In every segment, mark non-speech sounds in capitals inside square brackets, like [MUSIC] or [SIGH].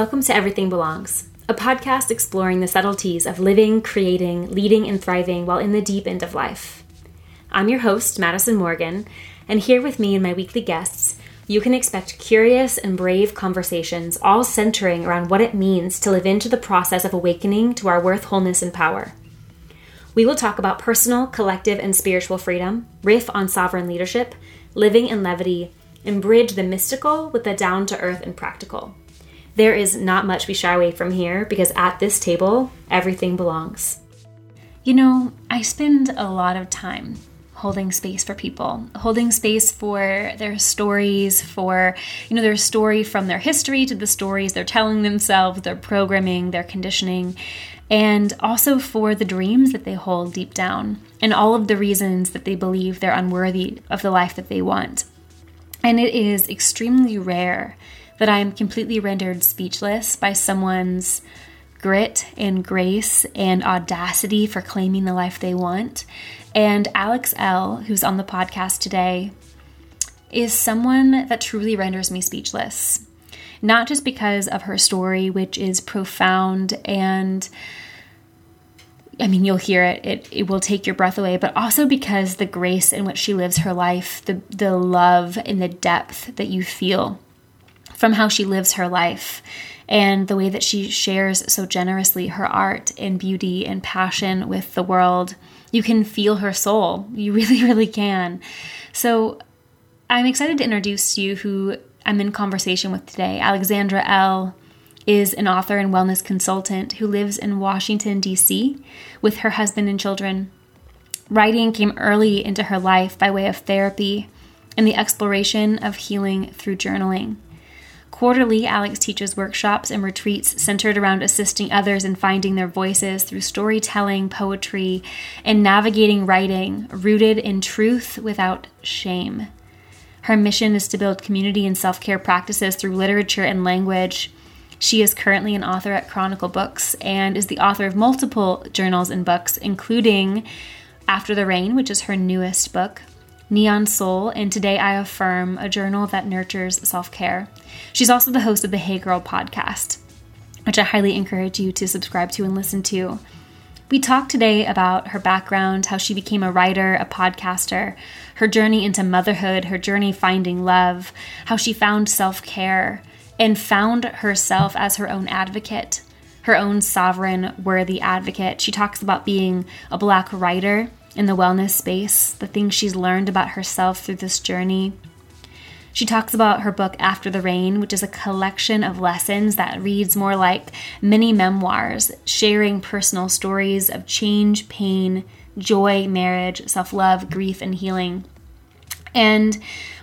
Welcome to Everything Belongs, a podcast exploring the subtleties of living, creating, leading, and thriving while in the deep end of life. I'm your host, Madison Morgan, and here with me and my weekly guests, you can expect curious and brave conversations, all centering around what it means to live into the process of awakening to our worth, wholeness, and power. We will talk about personal, collective, and spiritual freedom, riff on sovereign leadership, living in levity, and bridge the mystical with the down to earth and practical. There is not much we shy away from here because at this table, everything belongs. You know, I spend a lot of time holding space for people, holding space for their stories, for, you know, their story from their history to the stories they're telling themselves, their programming, their conditioning, and also for the dreams that they hold deep down and all of the reasons that they believe they're unworthy of the life that they want. And it is extremely rare that I am completely rendered speechless by someone's grit and grace and audacity for claiming the life they want. And Alex Elle, who's on the podcast today, is someone that truly renders me speechless. Not just because of her story, which is profound and I mean, you'll hear it, it, it will take your breath away, but also because the grace in which she lives her life, the, the love and the depth that you feel from how she lives her life and the way that she shares so generously her art and beauty and passion with the world. You can feel her soul. You [LAUGHS] really, really can. So I'm excited to introduce you who I'm in conversation with today. Alexandra Elle is an author and wellness consultant who lives in Washington, D.C. with her husband and children. Writing came early into her life by way of therapy and the exploration of healing through journaling. Quarterly, Alex teaches workshops and retreats centered around assisting others in finding their voices through storytelling, poetry, and navigating writing rooted in truth without shame. Her mission is to build community and self care practices through literature and language. She is currently an author at Chronicle Books and is the author of multiple journals and books, including After the Rain, which is her newest book, Neon Soul, and Today I Affirm, a journal that nurtures self care. She's also the host of the Hey Girl podcast, which I highly encourage you to subscribe to and listen to. We talked today about her background, how she became a writer, a podcaster, her journey into motherhood, her journey finding love, how she found self care and found herself as her own advocate, her own sovereign, worthy advocate. She talks about being a black writer in the wellness space, the things she's learned about herself through this journey. She talks about her book After the Rain, which is a collection of lessons that reads more like mini memoirs, sharing personal stories of change, pain, joy, marriage, self love, grief, and healing. And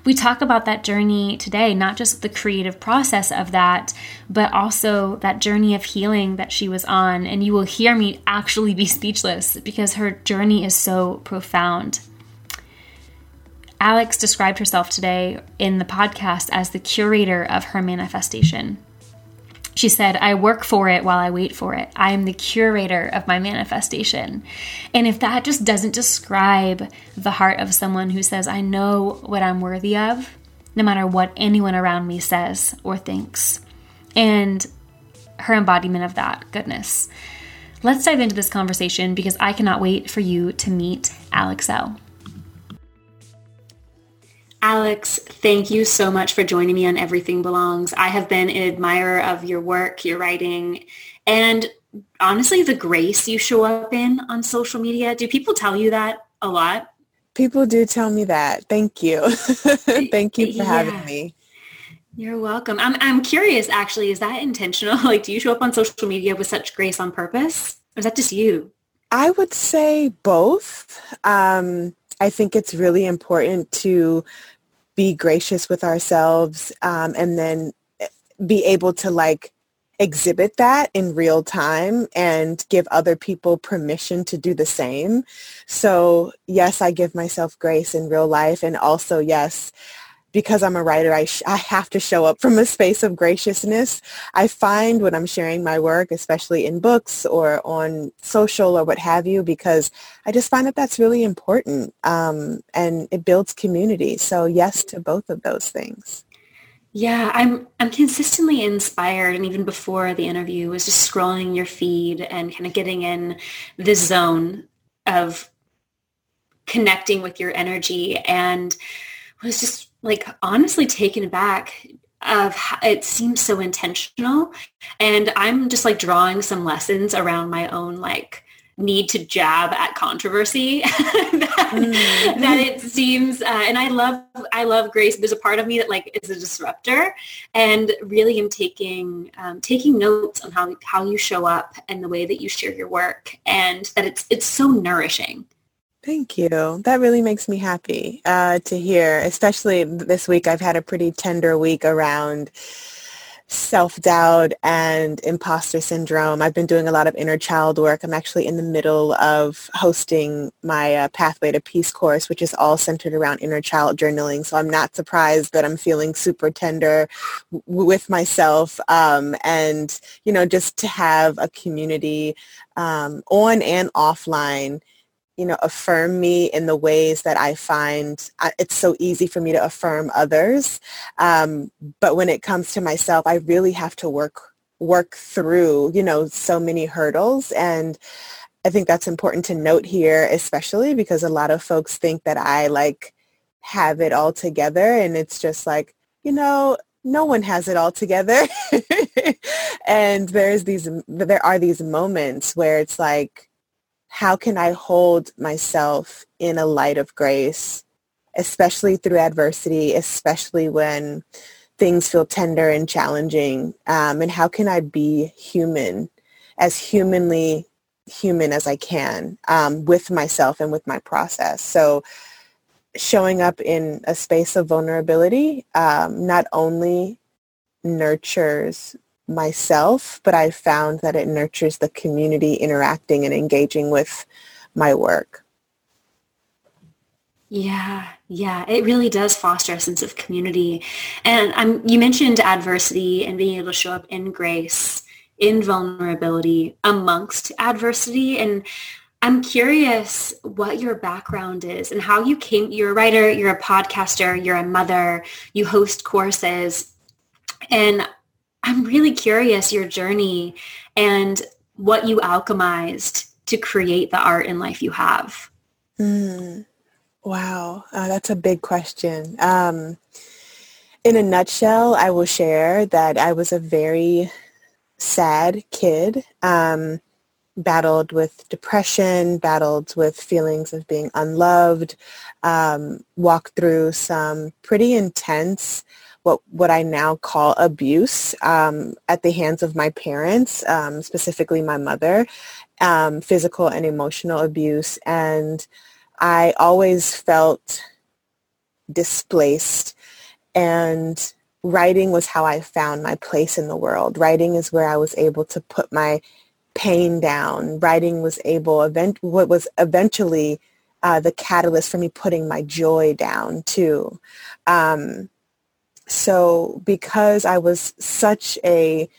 we talk about that journey today, not just the creative process of that, but also that journey of healing that she was on. And you will hear me actually be speechless because her journey is so profound. Alex described herself today in the podcast as the curator of her manifestation. She said, I work for it while I wait for it. I am the curator of my manifestation. And if that just doesn't describe the heart of someone who says, I know what I'm worthy of, no matter what anyone around me says or thinks, and her embodiment of that goodness. Let's dive into this conversation because I cannot wait for you to meet Alex Elle. Alex, thank you so much for joining me on Everything Belongs. I have been an admirer of your work, your writing, and honestly, the grace you show up in on social media. Do people tell you that a lot? People do tell me that. Thank you. [LAUGHS] thank you for yeah. having me. You're welcome. I'm, I'm curious, actually, is that intentional? [LAUGHS] Like, do you show up on social media with such grace on purpose? Or is that just you? I would say both. Um, I think it's really important to be gracious with ourselves um, and then eh, be able to like exhibit that in real time and give other people permission to do the same. So yes, I give myself grace in real life and also yes, because I'm a writer, I, sh- I have to show up from a space of graciousness. I find when I'm sharing my work, especially in books or on social or what have you, because I just find that that's really important um, and it builds community. So yes to both of those things. Yeah, I'm I'm consistently inspired and even before the interview was just scrolling your feed and kind of getting in this zone of connecting with your energy and was just like honestly taken aback of how it seems so intentional. And I'm just like drawing some lessons around my own like need to jab at controversy [LAUGHS] that, mm. that, it seems uh, and i love i love grace. There's a part of me that like is a disruptor and really am taking um, taking notes on how how you show up and the way that you share your work and that it's it's so nourishing Thank you. That really makes me happy uh, to hear, especially this week. I've had a pretty tender week around self-doubt and imposter syndrome. I've been doing a lot of inner child work. I'm actually in the middle of hosting my uh, Pathway to Peace course, which is all centered around inner child journaling. So I'm not surprised that I'm feeling super tender w- with myself. Um, and, you know, just to have a community um, on and offline you know, affirm me in the ways that I find it's so easy for me to affirm others. Um, but when it comes to myself, I really have to work work through, you know, so many hurdles. And I think that's important to note here, especially because a lot of folks think that I like have it all together. And it's just like, you know, no one has it all together. [LAUGHS] and there's these, there are these moments where it's like, how can I hold myself in a light of grace, especially through adversity, especially when things feel tender and challenging? Um, and how can I be human, as humanly human as I can um, with myself and with my process? So showing up in a space of vulnerability um, not only nurtures myself, but I found that it nurtures the community interacting and engaging with my work. Yeah, yeah, it really does foster a sense of community. And I'm, you mentioned adversity and being able to show up in grace, in vulnerability amongst adversity. And I'm curious what your background is and how you came, you're a writer, you're a podcaster, you're a mother, you host courses. And I'm really curious your journey and what you alchemized to create the art and life you have. Mm. Wow, uh, that's a big question. Um, in a nutshell, I will share that I was a very sad kid, um, battled with depression, battled with feelings of being unloved, um, walked through some pretty intense what what I now call abuse um, at the hands of my parents, um, specifically my mother, um, physical and emotional abuse, and I always felt displaced. And writing was how I found my place in the world. Writing is where I was able to put my pain down. Writing was able, event, what was eventually uh, the catalyst for me putting my joy down too. Um, so because I was such a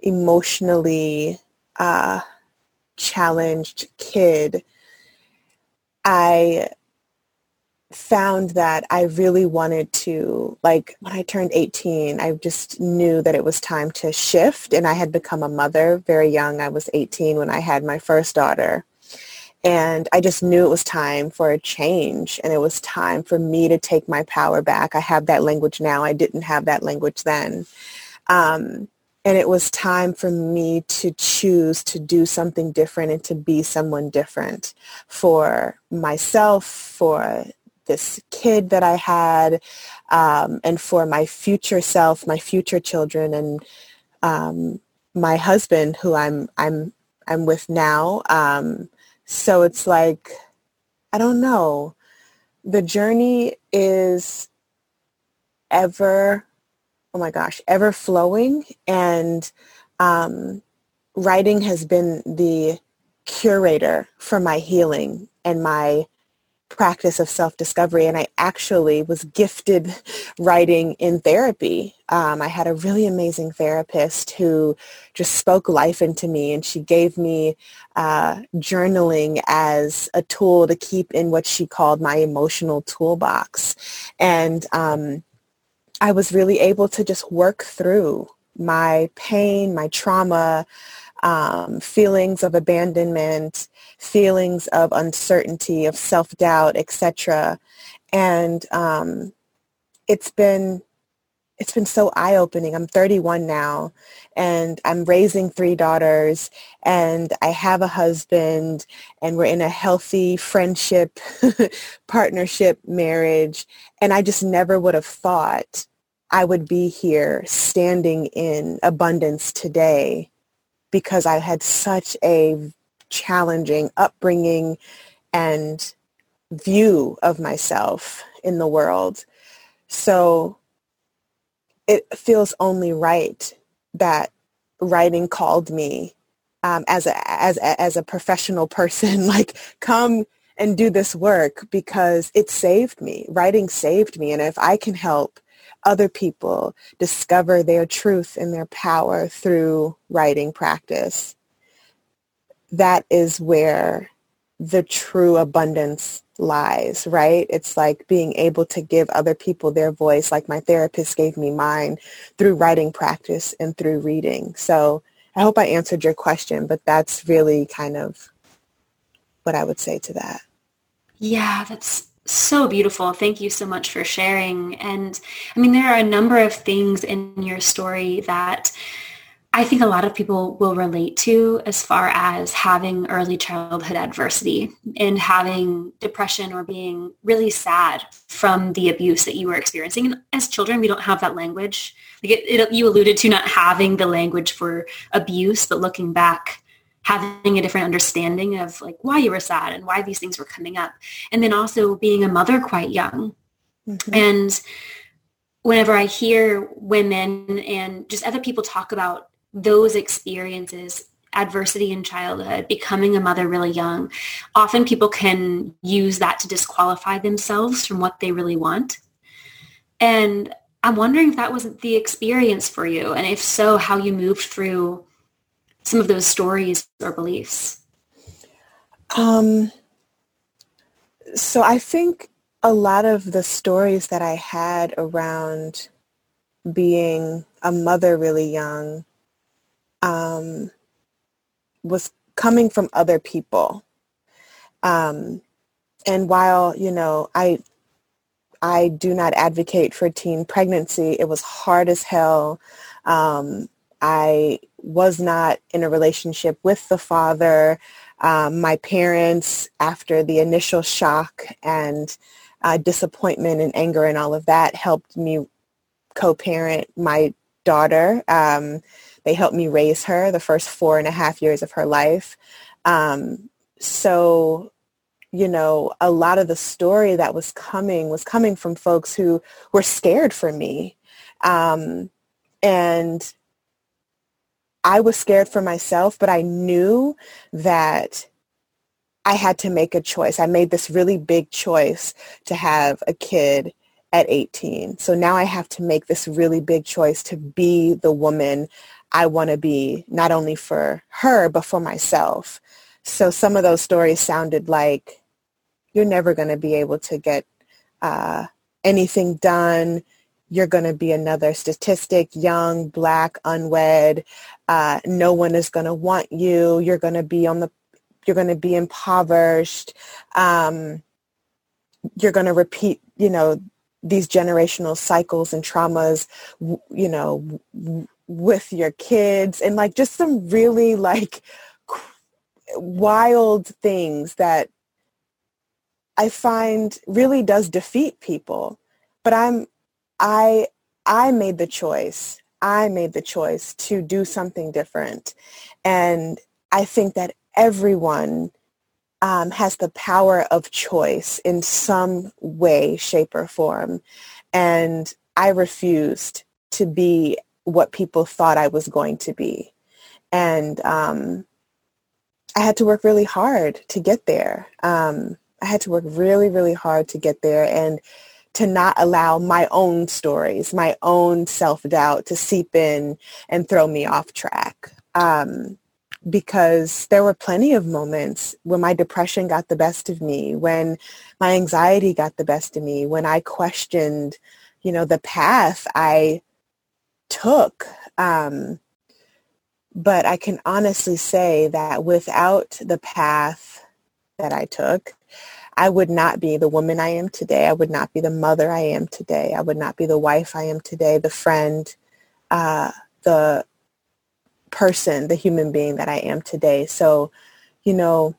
emotionally uh, challenged kid, I found that I really wanted to, like when I turned 18, I just knew that it was time to shift and I had become a mother very young. I was 18 when I had my first daughter. And I just knew it was time for a change and it was time for me to take my power back. I have that language now. I didn't have that language then. Um, and it was time for me to choose to do something different and to be someone different for myself, for this kid that I had, um, and for my future self, my future children, and um, my husband, who I'm I'm I'm with now. Um, so it's like, I don't know. The journey is ever, oh my gosh, ever flowing. And um, writing has been the curator for my healing and my practice of self-discovery and I actually was gifted writing in therapy. Um, I had a really amazing therapist who just spoke life into me and she gave me uh, journaling as a tool to keep in what she called my emotional toolbox. And um, I was really able to just work through my pain, my trauma, um, feelings of abandonment, feelings of uncertainty, of self-doubt, etc. And um, it's been it's been so eye-opening. I'm 31 now and I'm raising three daughters and I have a husband and we're in a healthy friendship, [LAUGHS] partnership, marriage. And I just never would have thought I would be here standing in abundance today because I had such a challenging upbringing and view of myself in the world. So it feels only right that writing called me um, as a as a, as a professional [LAUGHS] person like come and do this work because it saved me writing saved me and if i can help other people discover their truth and their power through writing practice that is where the true abundance lies, right? It's like being able to give other people their voice, like my therapist gave me mine through writing practice and through reading. So I hope I answered your question, but that's really kind of what I would say to that. Yeah, that's so beautiful. Thank you so much for sharing. And I mean, there are a number of things in your story that I think a lot of people will relate to as far as having early childhood adversity and having depression or being really sad from the abuse that you were experiencing. And as children, we don't have that language. Like it, it, you alluded to not having the language for abuse, but looking back, having a different understanding of like why you were sad and why these things were coming up. And then also being a mother quite young. Mm-hmm. And whenever I hear women and just other people talk about those experiences adversity in childhood, becoming a mother really young, often people can use that to disqualify themselves from what they really want. And I'm wondering if that wasn't the experience for you, and if so, how you moved through some of those stories or beliefs. Um, so I think a lot of the stories that I had around being a mother really young um, was coming from other people. Um, and while, you know, I, I do not advocate for teen pregnancy, it was hard as hell. Um, I was not in a relationship with the father. Um, my parents, after the initial shock and uh, disappointment and anger and all of that, helped me co-parent my daughter. Um, they helped me raise her the first four and a half years of her life. Um, so, you know, a lot of the story that was coming was coming from folks who were scared for me. Um, and I was scared for myself, but I knew that I had to make a choice. I made this really big choice to have a kid at 18. So now I have to make this really big choice to be the woman I want to be not only for her, but for myself. So some of those stories sounded like you're never going to be able to get uh, anything done. You're going to be another statistic, young, black, unwed. Uh, no one is going to want you. You're going to be on the, you're going to be impoverished. Um, you're going to repeat, you know, these generational cycles and traumas, you know, with your kids and like just some really like wild things that I find really does defeat people. But I'm I I made the choice. I made the choice to do something different. And I think that everyone um, has the power of choice in some way, shape, or form. And I refused to be what people thought I was going to be. And um, I had to work really hard to get there. Um, I had to work really, really hard to get there and to not allow my own stories, my own self-doubt to seep in and throw me off track. Um, because there were plenty of moments when my depression got the best of me, when my anxiety got the best of me, when I questioned you know, the path I took. Um, but I can honestly say that without the path that I took, I would not be the woman I am today. I would not be the mother I am today. I would not be the wife I am today, the friend, uh, the person, the human being that I am today. So, you know,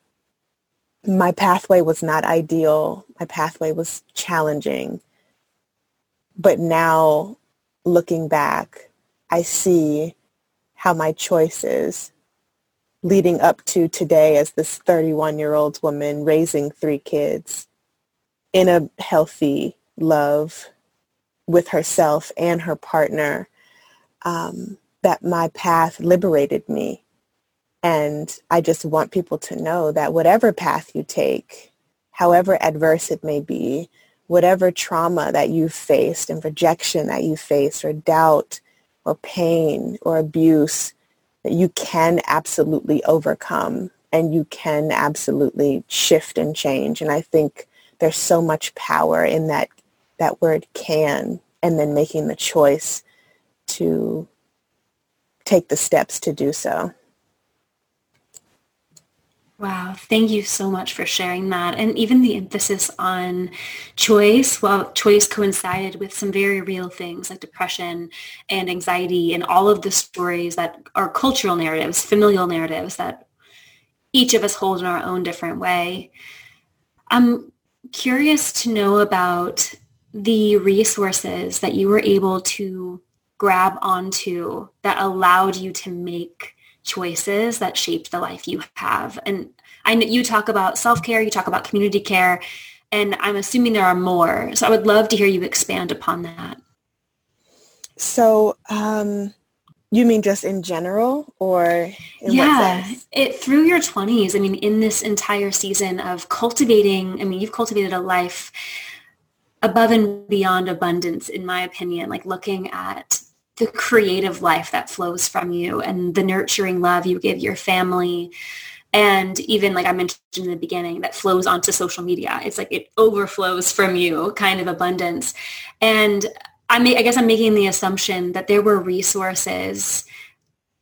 my pathway was not ideal. My pathway was challenging. But now looking back, I see how my choices leading up to today as this 31 year old woman raising three kids in a healthy love with herself and her partner, um, that my path liberated me. And I just want people to know that whatever path you take, however adverse it may be, whatever trauma that you've faced and rejection that you face or doubt or pain or abuse that you can absolutely overcome and you can absolutely shift and change. And I think there's so much power in that that word can and then making the choice to take the steps to do so. Wow, thank you so much for sharing that. And even the emphasis on choice, well, choice coincided with some very real things like depression and anxiety and all of the stories that are cultural narratives, familial narratives that each of us hold in our own different way. I'm curious to know about the resources that you were able to grab onto that allowed you to make choices that shaped the life you have. And I know you talk about self-care, you talk about community care, and I'm assuming there are more. So I would love to hear you expand upon that. So um, you mean just in general or yeah, it through your 20s. I mean, in this entire season of cultivating, I mean, you've cultivated a life above and beyond abundance, in my opinion, like looking at the creative life that flows from you and the nurturing love you give your family and even like I mentioned in the beginning that flows onto social media. It's like it overflows from you kind of abundance. And I may, I guess I'm making the assumption that there were resources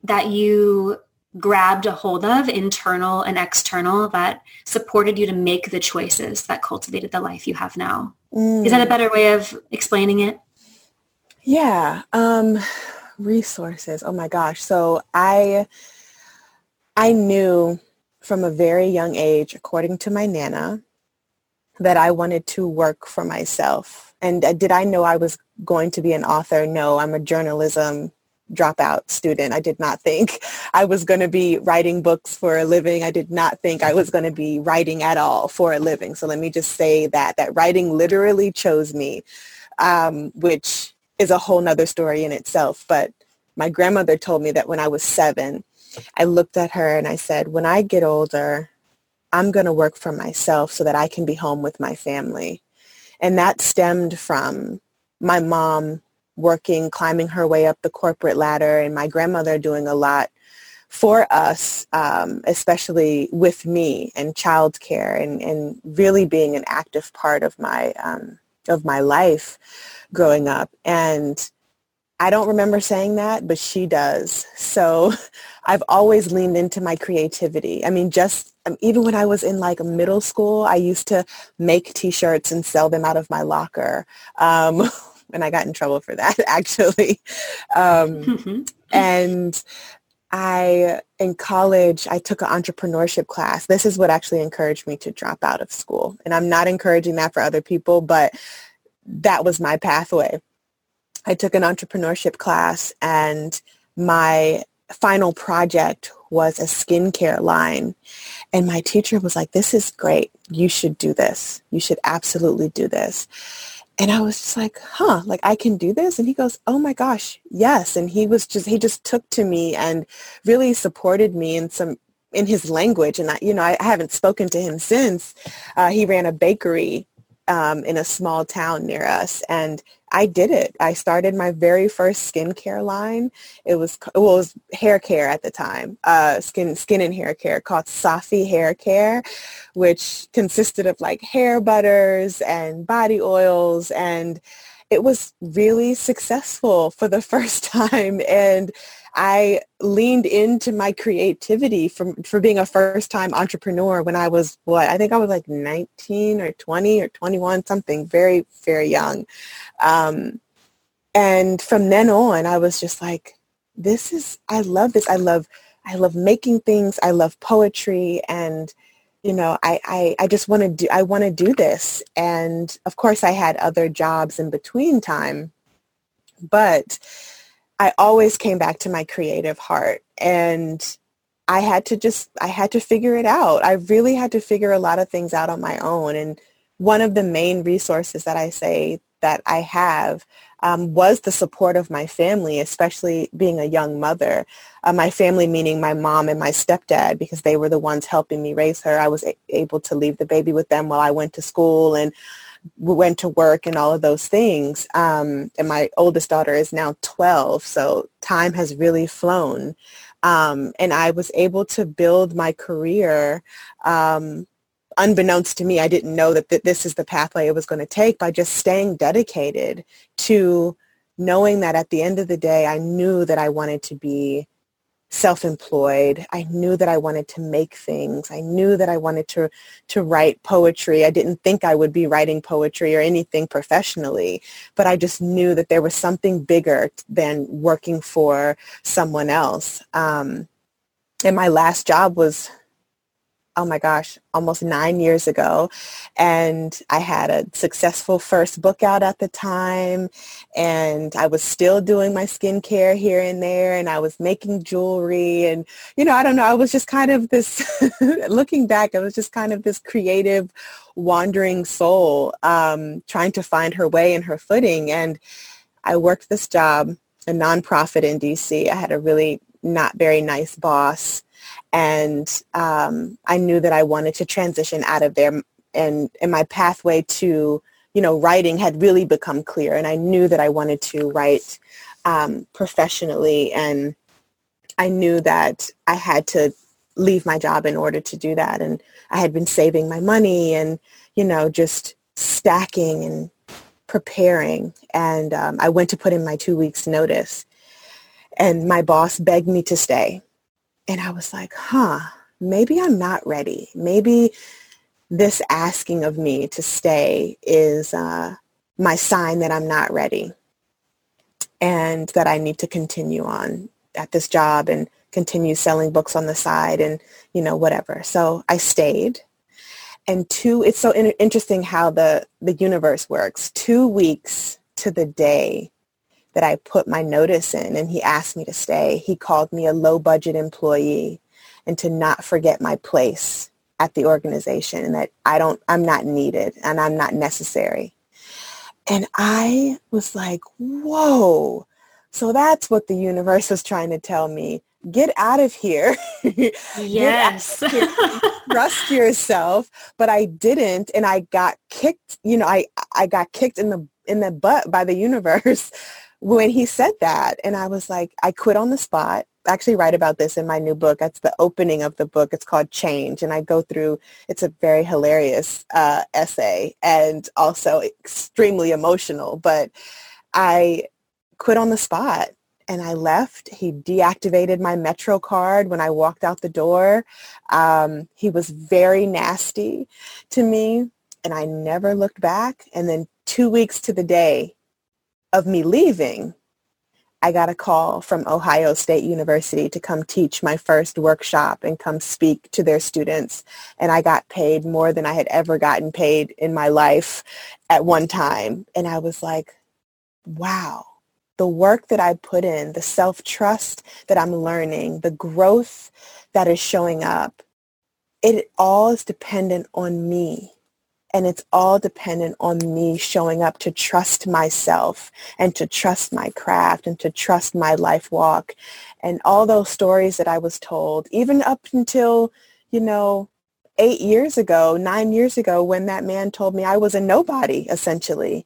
that you grabbed a hold of, internal and external, that supported you to make the choices that cultivated the life you have now. Mm. Is that a better way of explaining it? Yeah. Um, resources. Oh my gosh. So I, I knew from a very young age, according to my Nana, that I wanted to work for myself. And uh, did I know I was going to be an author? No, I'm a journalism dropout student. I did not think [LAUGHS] I was going to be writing books for a living. I did not think I was going to be writing at all for a living. So let me just say that, that writing literally chose me, um, which is a whole nother story in itself. But my grandmother told me that when I was seven, I looked at her and I said, when I get older, I'm going to work for myself so that I can be home with my family. And that stemmed from my mom working, climbing her way up the corporate ladder, and my grandmother doing a lot for us, um, especially with me and childcare and, and really being an active part of my um, of my life growing up. And I don't remember saying that, but she does. So [LAUGHS] I've always leaned into my creativity. I mean, just um, even when I was in like middle school, I used to make t-shirts and sell them out of my locker. Um, [LAUGHS] and I got in trouble for that [LAUGHS] actually. Um, mm-hmm. And I, in college, I took an entrepreneurship class. This is what actually encouraged me to drop out of school. And I'm not encouraging that for other people, but that was my pathway. I took an entrepreneurship class and my final project was a skincare line. And my teacher was like, this is great. You should do this. You should absolutely do this. And I was just like, huh, like I can do this? And he goes, oh my gosh, yes. And he was just, he just took to me and really supported me in some, in his language. And I, you know, I, I haven't spoken to him since. Uh, he ran a bakery um, in a small town near us. And I did it. I started my very first skincare line. It was well, it was hair care at the time, uh, skin skin and hair care called Safi Hair Care, which consisted of like hair butters and body oils and it was really successful for the [LAUGHS] first time and I leaned into my creativity from for being a first time entrepreneur when I was what I think I was like 19 or 20 or 21 something very very young. Um, and from then on I was just like this is I love this. I love I love making things. I love poetry. And you know, I, I, I just want to do, I want to do this. And of course I had other jobs in between time, but I always came back to my creative heart and I had to just, I had to figure it out. I really had to figure a lot of things out on my own. And one of the main resources that I say that I have um, was the support of my family, especially being a young mother. Uh, my family meaning my mom and my stepdad because they were the ones helping me raise her. I was a- able to leave the baby with them while I went to school and went to work and all of those things. Um, and my oldest daughter is now 12, so time has really flown. Um, and I was able to build my career um, unbeknownst to me, I didn't know that th- this is the pathway it was going to take by just staying dedicated to knowing that at the end of the day, I knew that I wanted to be self-employed. I knew that I wanted to make things. I knew that I wanted to to write poetry. I didn't think I would be writing poetry or anything professionally, but I just knew that there was something bigger than working for someone else. Um, and my last job was oh my gosh, almost nine years ago. And I had a successful first book out at the time. And I was still doing my skincare here and there. And I was making jewelry. And, you know, I don't know, I was just kind of this, [LAUGHS] looking back, I was just kind of this creative, wandering soul um, trying to find her way and her footing. And I worked this job, a nonprofit in DC. I had a really not very nice boss and um, I knew that I wanted to transition out of there and, and my pathway to, you know, writing had really become clear and I knew that I wanted to write um, professionally and I knew that I had to leave my job in order to do that and I had been saving my money and, you know, just stacking and preparing and um, I went to put in my two weeks notice. And my boss begged me to stay and I was like, huh, maybe I'm not ready. Maybe this asking of me to stay is uh, my sign that I'm not ready and that I need to continue on at this job and continue selling books on the side and, you know, whatever. So I stayed. And two, it's so in- interesting how the, the universe works. Two weeks to the day that I put my notice in and he asked me to stay. He called me a low budget employee and to not forget my place at the organization and that I don't, I'm not needed and I'm not necessary. And I was like, whoa. So that's what the universe was trying to tell me. Get out of here. [LAUGHS] yes. Here. Trust yourself. But I didn't. And I got kicked, you know, I, I got kicked in the, in the butt by the universe when he said that and i was like i quit on the spot I actually write about this in my new book that's the opening of the book it's called change and i go through it's a very hilarious uh, essay and also extremely emotional but i quit on the spot and I left. He deactivated my Metro card when I walked out the door. Um, he was very nasty to me, and I never looked back. And then two weeks to the day, of me leaving, I got a call from Ohio State University to come teach my first workshop and come speak to their students. And I got paid more than I had ever gotten paid in my life at one time. And I was like, wow, the work that I put in, the self-trust that I'm learning, the growth that is showing up, it all is dependent on me. And it's all dependent on me showing up to trust myself and to trust my craft and to trust my life walk. And all those stories that I was told, even up until, you know, eight years ago, nine years ago, when that man told me I was a nobody, essentially.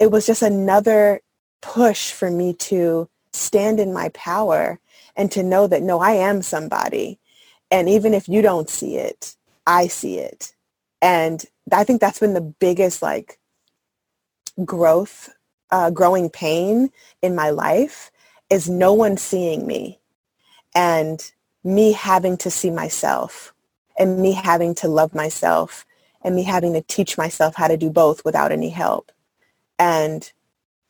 It was just another push for me to stand in my power and to know that, no, I am somebody. And even if you don't see it, I see it. And I think that's been the biggest like growth uh, growing pain in my life is no one seeing me and me having to see myself and me having to love myself and me having to teach myself how to do both without any help. And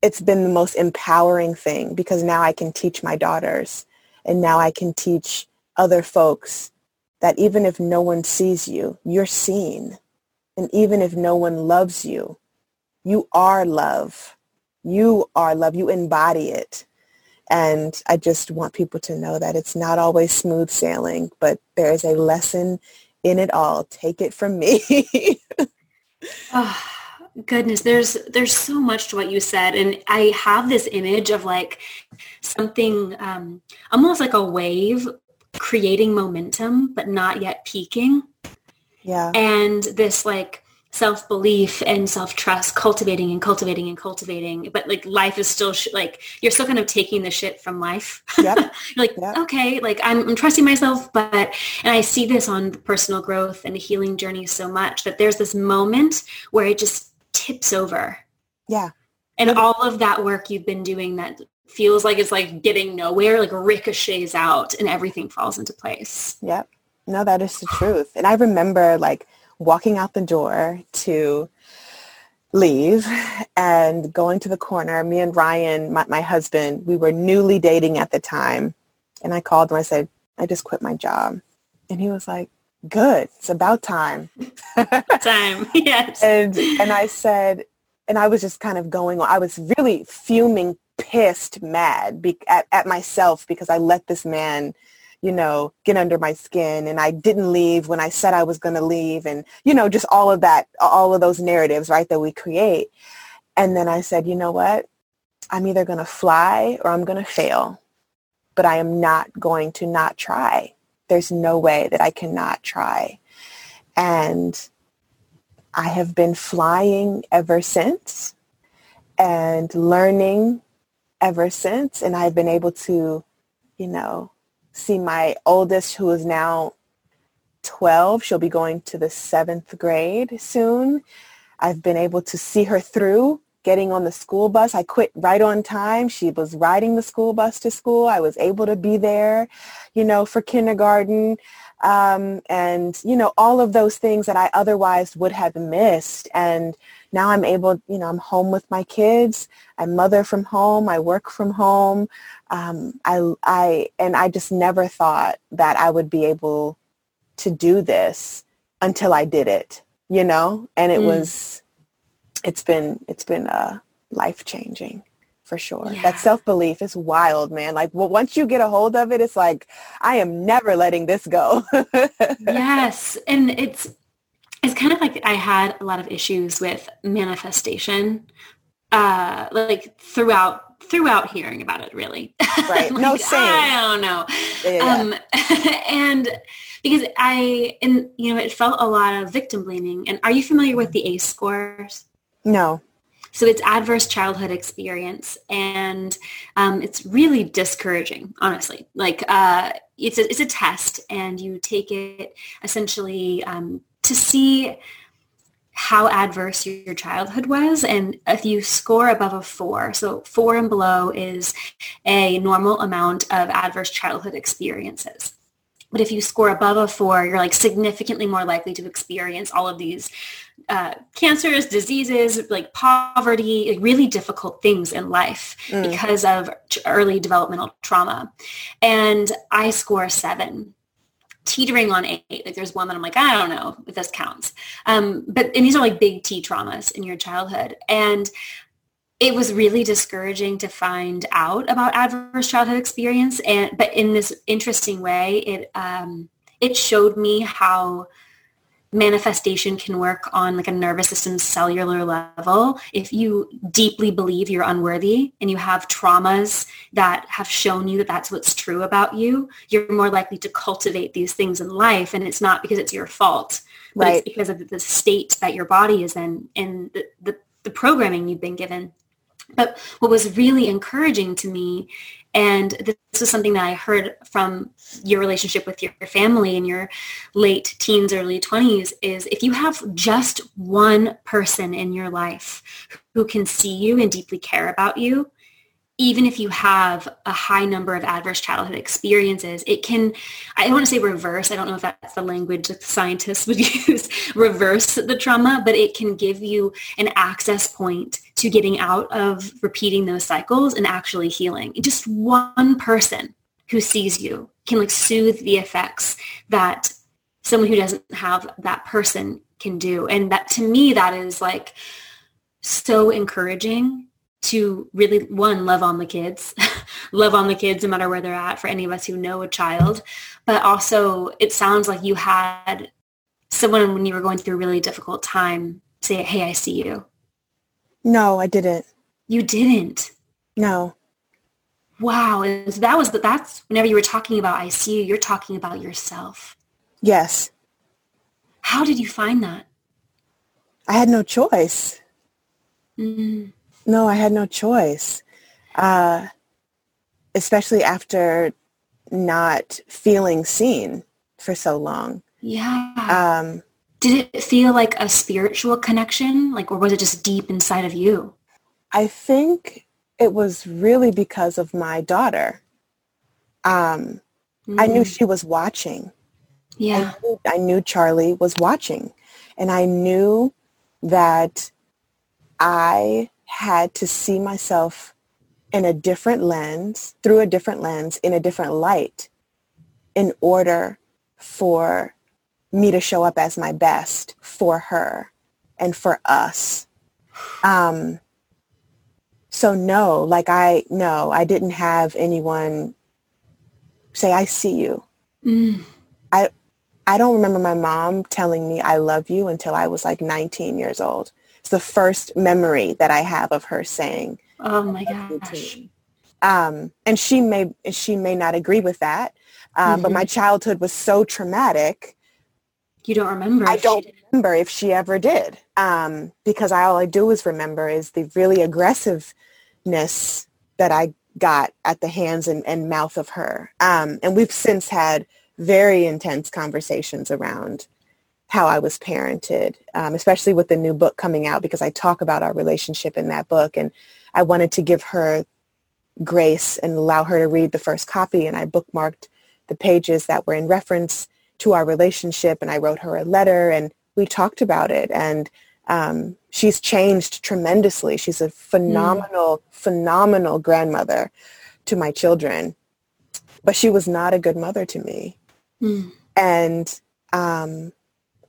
it's been the most empowering thing because now I can teach my daughters and now I can teach other folks that even if no one sees you, you're seen. And even if no one loves you, you are love. You are love. You embody it. And I just want people to know that it's not always smooth sailing, but there is a lesson in it all. Take it from me. oh, [LAUGHS] goodness, there's there's so much to what you said, and I have this image of like something um, almost like a wave creating momentum, but not yet peaking. Yeah. And this like self-belief and self-trust cultivating and cultivating and cultivating but like life is still sh- like you're still kind of taking the shit from life yep. [LAUGHS] like yep. okay like I'm, I'm trusting myself but and i see this on personal growth and the healing journey so much that there's this moment where it just tips over yeah and all of that work you've been doing that feels like it's like getting nowhere like ricochets out and everything falls into place yep no that is the truth and i remember like walking out the door to leave and going to the corner. Me and Ryan, my, my husband, we were newly dating at the time. And I called him. I said, I just quit my job. And he was like, good. It's about time. [LAUGHS] time. [LAUGHS] Yes. and, and I said, and I was just kind of going on. I was really fuming, pissed, mad be- at, at myself because I let this man you know, get under my skin and I didn't leave when I said I was going to leave and, you know, just all of that, all of those narratives, right, that we create. And then I said, you know what? I'm either going to fly or I'm going to fail, but I am not going to not try. There's no way that I cannot try. And I have been flying ever since and learning ever since. And I've been able to, you know, see my oldest who is now 12. She'll be going to the seventh grade soon. I've been able to see her through getting on the school bus. I quit right on time. She was riding the school bus to school. I was able to be there, you know, for kindergarten. Um, and, you know, all of those things that I otherwise would have missed. And now I'm able, you know, I'm home with my kids. I mother from home. I work from home. Um, I, I, and I just never thought that I would be able to do this until I did it, you know, and it mm. was, it's been, it's been uh, life changing for sure. Yeah. That self-belief is wild, man. Like well, once you get a hold of it, it's like, I am never letting this go. [LAUGHS] yes. And it's, it's kind of like I had a lot of issues with manifestation, uh, like throughout throughout hearing about it, really. [LAUGHS] Right. like, no, same. I don't know. Yeah. Um, [LAUGHS] and because I, and you know, it felt a lot of victim blaming. And are you familiar with the ACE scores? No. So it's adverse childhood experience, and um, it's really discouraging, honestly. Like uh, it's a, it's a test, and you take it essentially um, to see how adverse your childhood was and if you score above a four so four and below is a normal amount of adverse childhood experiences. But if you score above a four you're like significantly more likely to experience all of these uh, cancers diseases like poverty like really difficult things in life mm. because of early developmental trauma. And i score seven teetering on eight. Like there's one that I'm like, I don't know if this counts. Um, but and these are like big T traumas in your childhood. And it was really discouraging to find out about adverse childhood experience. And but in this interesting way, it um, it showed me how manifestation can work on like a nervous system cellular level. If you deeply believe you're unworthy and you have traumas that have shown you that that's what's true about you you're more likely to cultivate these things in life. And it's not because it's your fault but right. it's because of the state that your body is in and the, the, the programming you've been given. But what was really encouraging to me And this was something that I heard from your relationship with your family in your late teens, early 20s is if you have just one person in your life who can see you and deeply care about you, even if you have a high number of adverse childhood experiences, it can, I don't want to say reverse, I don't know if that's the language that scientists [LAUGHS] would use, reverse the trauma, but it can give you an access point to getting out of repeating those cycles and actually healing. Just one person who sees you can like soothe the effects that someone who doesn't have that person can do. And that to me, that is like so encouraging to really one love on the kids [LAUGHS] love on the kids no matter where they're at for any of us who know a child but also it sounds like you had someone when you were going through a really difficult time say hey i see you no i didn't. You didn't? No. Wow and so that was the, that's whenever you were talking about i see you you're talking about yourself. Yes. How did you find that? I had no choice. Mm no, I had no choice. Uh, especially after not feeling seen for so long. Yeah. Um, Did it feel like a spiritual connection? Like, or was it just deep inside of you? I think it was really because of my daughter. Um, mm. I knew mm. she was watching. Yeah. I knew, I knew Charlie was watching. And I knew that I had to see myself in a different lens, through a different lens, in a different light, in order for me to show up as my best for her and for us. Um, so no, like I, no, I didn't have anyone say, I see you. Mm. I, I don't remember my mom telling me I love you until I was like 19 years old. It's the first memory that I have of her saying. Oh my gosh. Um, and she may she may not agree with that, um, mm-hmm. but my childhood was so traumatic. You don't remember? I don't remember if she ever did, um, because I, all I do is remember is the really aggressiveness that I got at the hands and, and mouth of her. Um, and we've since had very intense conversations around how I was parented, um, especially with the new book coming out because I talk about our relationship in that book. And I wanted to give her grace and allow her to read the first copy. And I bookmarked the pages that were in reference to our relationship. And I wrote her a letter and we talked about it. And um, she's changed tremendously. She's a phenomenal, mm. phenomenal grandmother to my children. But she was not a good mother to me. Mm. And um,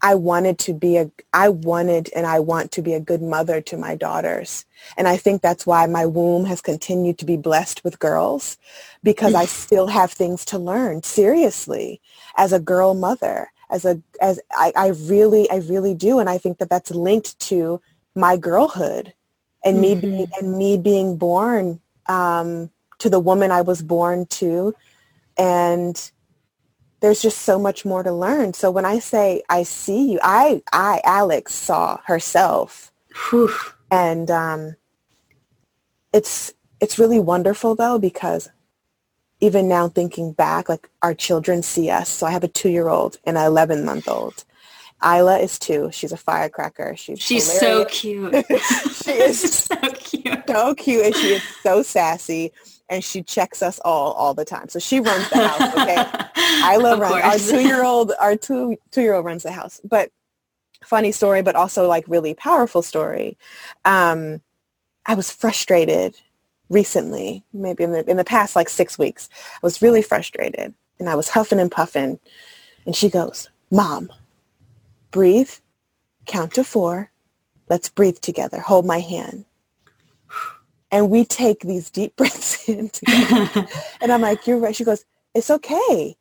I wanted to be a, I wanted and I want to be a good mother to my daughters. And I think that's why my womb has continued to be blessed with girls because I still have things to learn seriously as a girl mother, as a, as I, I really, I really do. And I think that that's linked to my girlhood and mm-hmm. me being, and me being born um, to the woman I was born to and there's just so much more to learn. So when I say I see you, I I Alex saw herself, Whew. and um, it's it's really wonderful though because even now thinking back, like our children see us. So I have a two year old and an eleven month old. Isla is two. She's a firecracker. She's she's hilarious. so cute. [LAUGHS] she is [LAUGHS] so cute. So cute, and she is so sassy and she checks us all all the time. So she runs the house. Okay, [LAUGHS] I love run our [LAUGHS] two year old. Our two two year old runs the house. But funny story, but also like really powerful story. Um, I was frustrated recently, maybe in the in the past like six weeks. I was really frustrated, and I was huffing and puffing. And she goes, "Mom, breathe, count to four. Let's breathe together. Hold my hand." And we take these deep [LAUGHS] breaths in together. [LAUGHS] and I'm like, you're right. She goes, it's okay.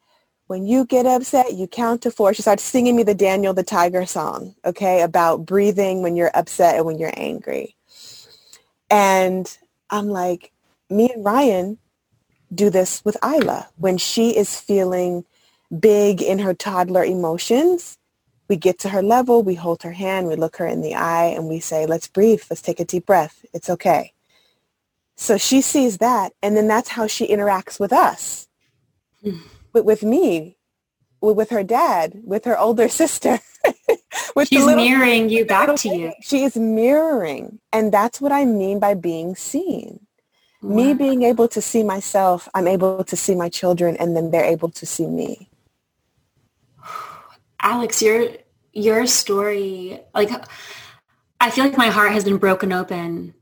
When you get upset, you count to four. She starts singing me the Daniel the Tiger song, okay, about breathing when you're upset and when you're angry. And I'm like, me and Ryan do this with Isla. When she is feeling big in her toddler emotions, we get to her level, we hold her hand, we look her in the eye, and we say, let's breathe. Let's take a deep breath. It's okay So she sees that, and then that's how she interacts with us, mm. with, with me, with, with her dad, with her older [LAUGHS] sister. with She's little, mirroring you back to you. She is mirroring. And that's what I mean by being seen. Wow. Me being able to see myself, I'm able to see my children, and then they're able to see me. [SIGHS] Alex, your your story, like I feel like my heart has been broken open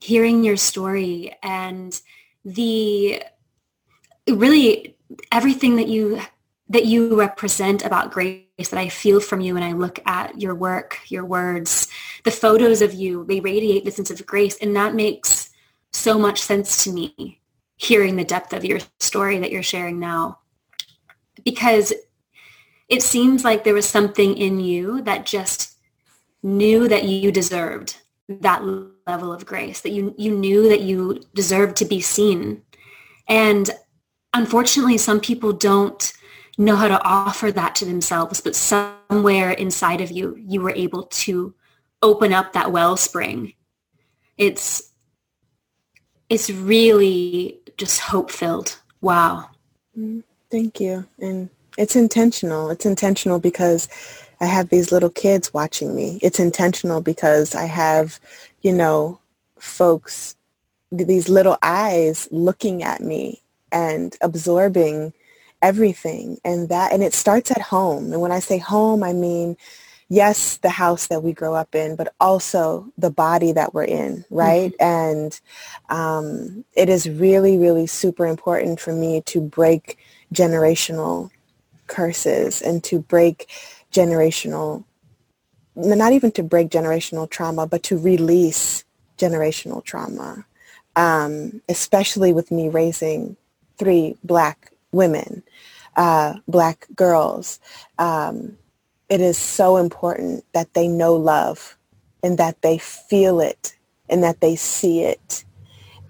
hearing your story and the really everything that you that you represent about grace that I feel from you when I look at your work, your words, the photos of you, they radiate the sense of grace. And that makes so much sense to me, hearing the depth of your story that you're sharing now. Because it seems like there was something in you that just knew that you deserved that level of grace, that you, you knew that you deserved to be seen. And unfortunately, some people don't know how to offer that to themselves, but somewhere inside of you, you were able to open up that wellspring. It's, it's really just hope filled. Wow. Mm, thank you. And it's intentional. It's intentional because I have these little kids watching me. It's intentional because I have, you know, folks, these little eyes looking at me and absorbing everything and that and it starts at home and when i say home i mean yes the house that we grow up in but also the body that we're in right mm-hmm. and um, it is really really super important for me to break generational curses and to break generational not even to break generational trauma but to release generational trauma um, especially with me raising three black women, uh, black girls. Um, it is so important that they know love and that they feel it and that they see it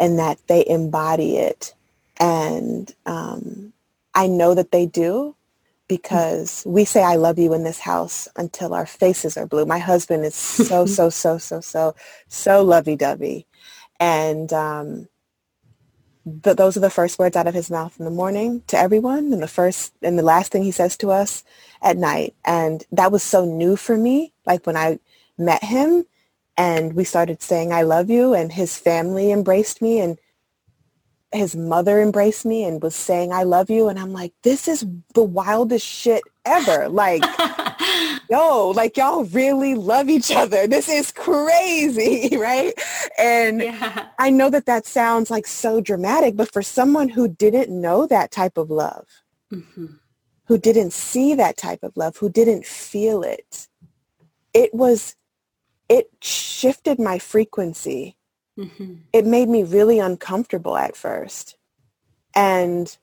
and that they embody it. And um, I know that they do because we say I love you in this house until our faces are blue. My husband is so, [LAUGHS] so, so, so, so, so lovey-dovey. And um, but those are the first words out of his mouth in the morning to everyone and the first and the last thing he says to us at night and that was so new for me like when i met him and we started saying i love you and his family embraced me and his mother embraced me and was saying i love you and i'm like this is the wildest shit ever like [LAUGHS] yo, like y'all really love each other. This is crazy, [LAUGHS] right? And yeah. I know that that sounds like so dramatic, but for someone who didn't know that type of love, mm-hmm. who didn't see that type of love, who didn't feel it, it was, it shifted my frequency. Mm-hmm. It made me really uncomfortable at first. And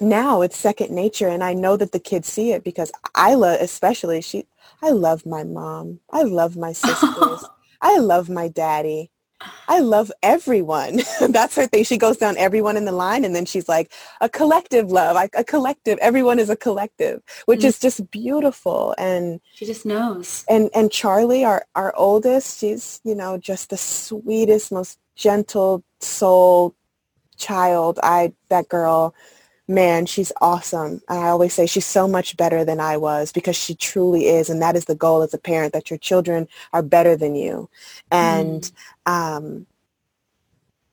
now it's second nature and I know that the kids see it because Isla especially she I love my mom. I love my [LAUGHS] sisters. I love my daddy. I love everyone. [LAUGHS] That's her thing. She goes down everyone in the line and then she's like a collective love, like a collective. Everyone is a collective, which mm. is just beautiful. And she just knows. And and Charlie, our our oldest, she's, you know, just the sweetest, most gentle soul child. I that girl man, she's awesome. And I always say she's so much better than I was because she truly is. And that is the goal as a parent, that your children are better than you. And mm. um,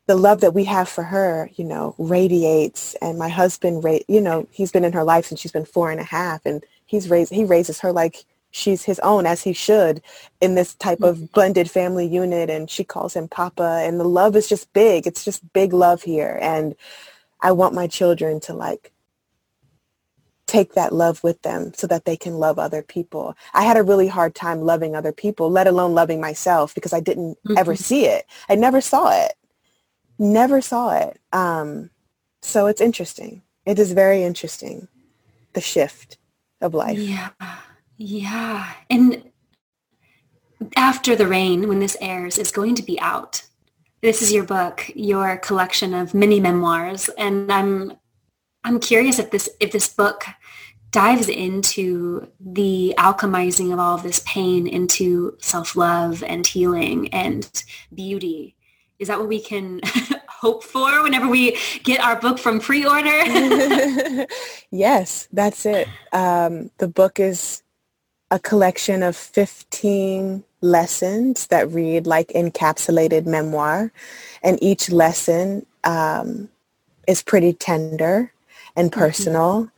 the love that we have for her, you know, radiates. And my husband, ra- you know, he's been in her life since she's been four and a half. And he's raised, he raises her like she's his own as he should in this type of mm. blended family unit and she calls him papa and the love is just big it's just big love here and I want my children to like take that love with them so that they can love other people. I had a really hard time loving other people, let alone loving myself because I didn't mm-hmm. ever see it. I never saw it. Never saw it. Um, so it's interesting. It is very interesting, the shift of life. Yeah. Yeah. And after the rain, when this airs, is going to be out this is your book, your collection of mini memoirs, and I'm I'm curious if this if this book dives into the alchemizing of all of this pain into self-love and healing and beauty is that what we can [LAUGHS] hope for whenever we get our book from pre-order? [LAUGHS] yes, that's it. Um, the book is a collection of 15 lessons that read like encapsulated memoir. And each lesson um, is pretty tender and mm-hmm. personal,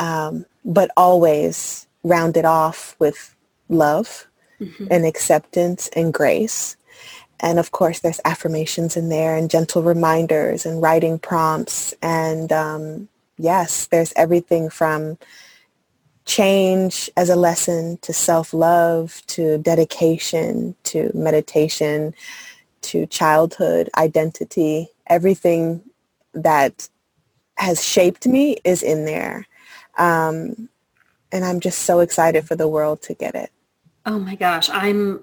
mm-hmm. um, but always rounded off with love mm-hmm. and acceptance and grace. And of course, there's affirmations in there and gentle reminders and writing prompts. And um, yes, there's everything from change as a lesson to self-love to dedication to meditation to childhood identity. Everything that has shaped me is in there. Um, and I'm just so excited for the world to get it. Oh my gosh, I'm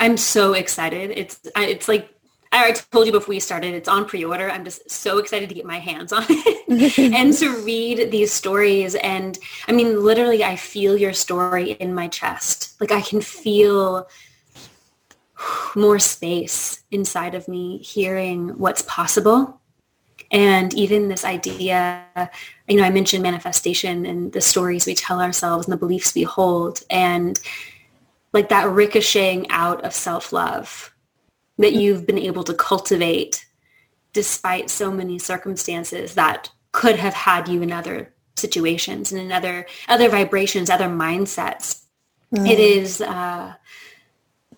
I'm so excited. It's it's like I already told you before we started, it's on pre-order. I'm just so excited to get my hands on it [LAUGHS] and to [LAUGHS] read these stories. And I mean, literally, I feel your story in my chest. Like I can feel more space inside of me hearing what's possible. And even this idea, you know, I mentioned manifestation and the stories we tell ourselves and the beliefs we hold. And like that ricocheting out of self-love that you've been able to cultivate despite so many circumstances that could have had you in other situations and in other other vibrations, other mindsets. Mm. It is uh,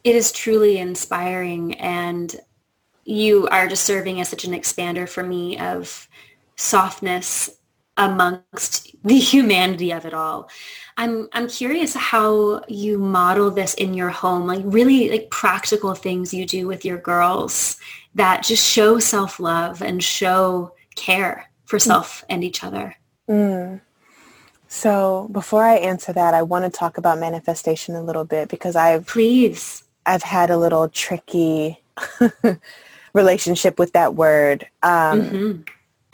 it is truly inspiring and you are just serving as such an expander for me of softness amongst the humanity of it all. I'm I'm curious how you model this in your home, like really like practical things you do with your girls that just show self-love and show care for mm. self and each other. Mm. So before I answer that, I want to talk about manifestation a little bit because I've please I've had a little tricky [LAUGHS] relationship with that word. Um, mm-hmm.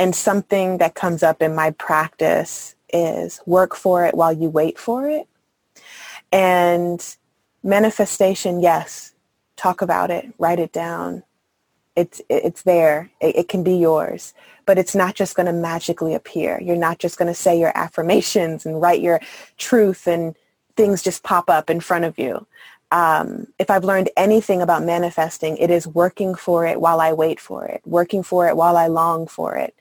And something that comes up in my practice is work for it while you wait for it. And manifestation, yes, talk about it, write it down. It's, it's there. It, it can be yours. But it's not just going to magically appear. You're not just going to say your affirmations and write your truth and things just pop up in front of you. Um, if I've learned anything about manifesting, it is working for it while I wait for it, working for it while I long for it,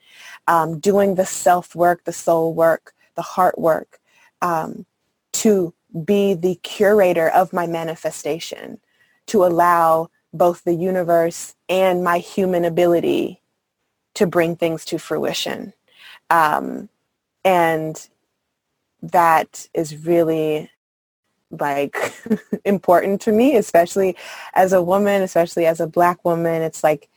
um, doing the self work, the soul work, the heart work um, to be the curator of my manifestation, to allow both the universe and my human ability to bring things to fruition. Um, and that is really like [LAUGHS] important to me, especially as a woman, especially as a black woman. It's like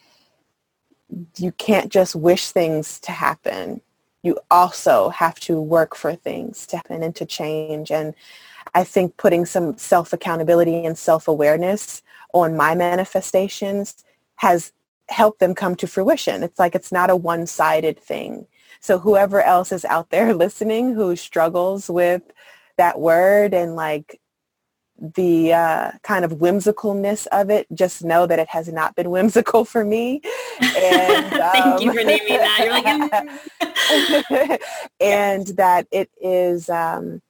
you can't just wish things to happen you also have to work for things to happen and to change. And I think putting some self-accountability and self-awareness on my manifestations has helped them come to fruition. It's like it's not a one-sided thing. So whoever else is out there [LAUGHS] listening who struggles with that word and like the uh, kind of whimsicalness of it, just know that it has not been [LAUGHS] whimsical for me. And, um, [LAUGHS] Thank you for naming that. You're like, [LAUGHS] and that it is um,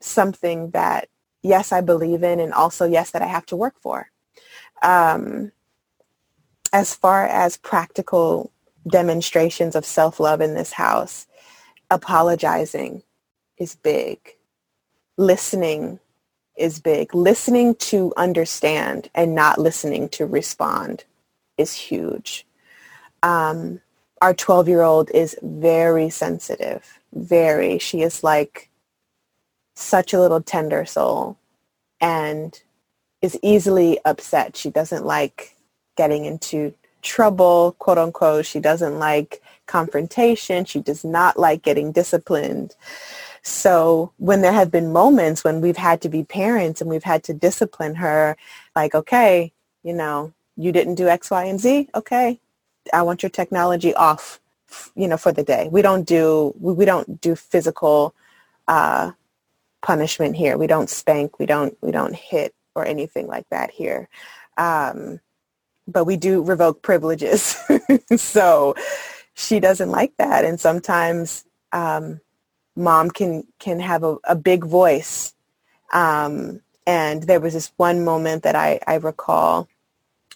something that, yes, I believe in, and also, yes, that I have to work for. Um, as far as practical demonstrations of self-love in this house, apologizing is big. Listening is big. Listening to understand and not listening to respond is huge. Um, our 12-year-old is very sensitive, very. She is like such a little tender soul and is easily upset. She doesn't like getting into trouble, quote unquote. She doesn't like confrontation. She does not like getting disciplined. So when there have been moments when we've had to be parents and we've had to discipline her, like, okay, you know, you didn't do X, Y, and Z. Okay, I want your technology off, you know, for the day. We don't do we, don't do physical uh, punishment here. We don't spank. We don't we don't hit or anything like that here. Um, but we do revoke privileges. [LAUGHS] so she doesn't like that. And sometimes um, mom can, can have a, a big voice. Um, and there was this one moment that I, I recall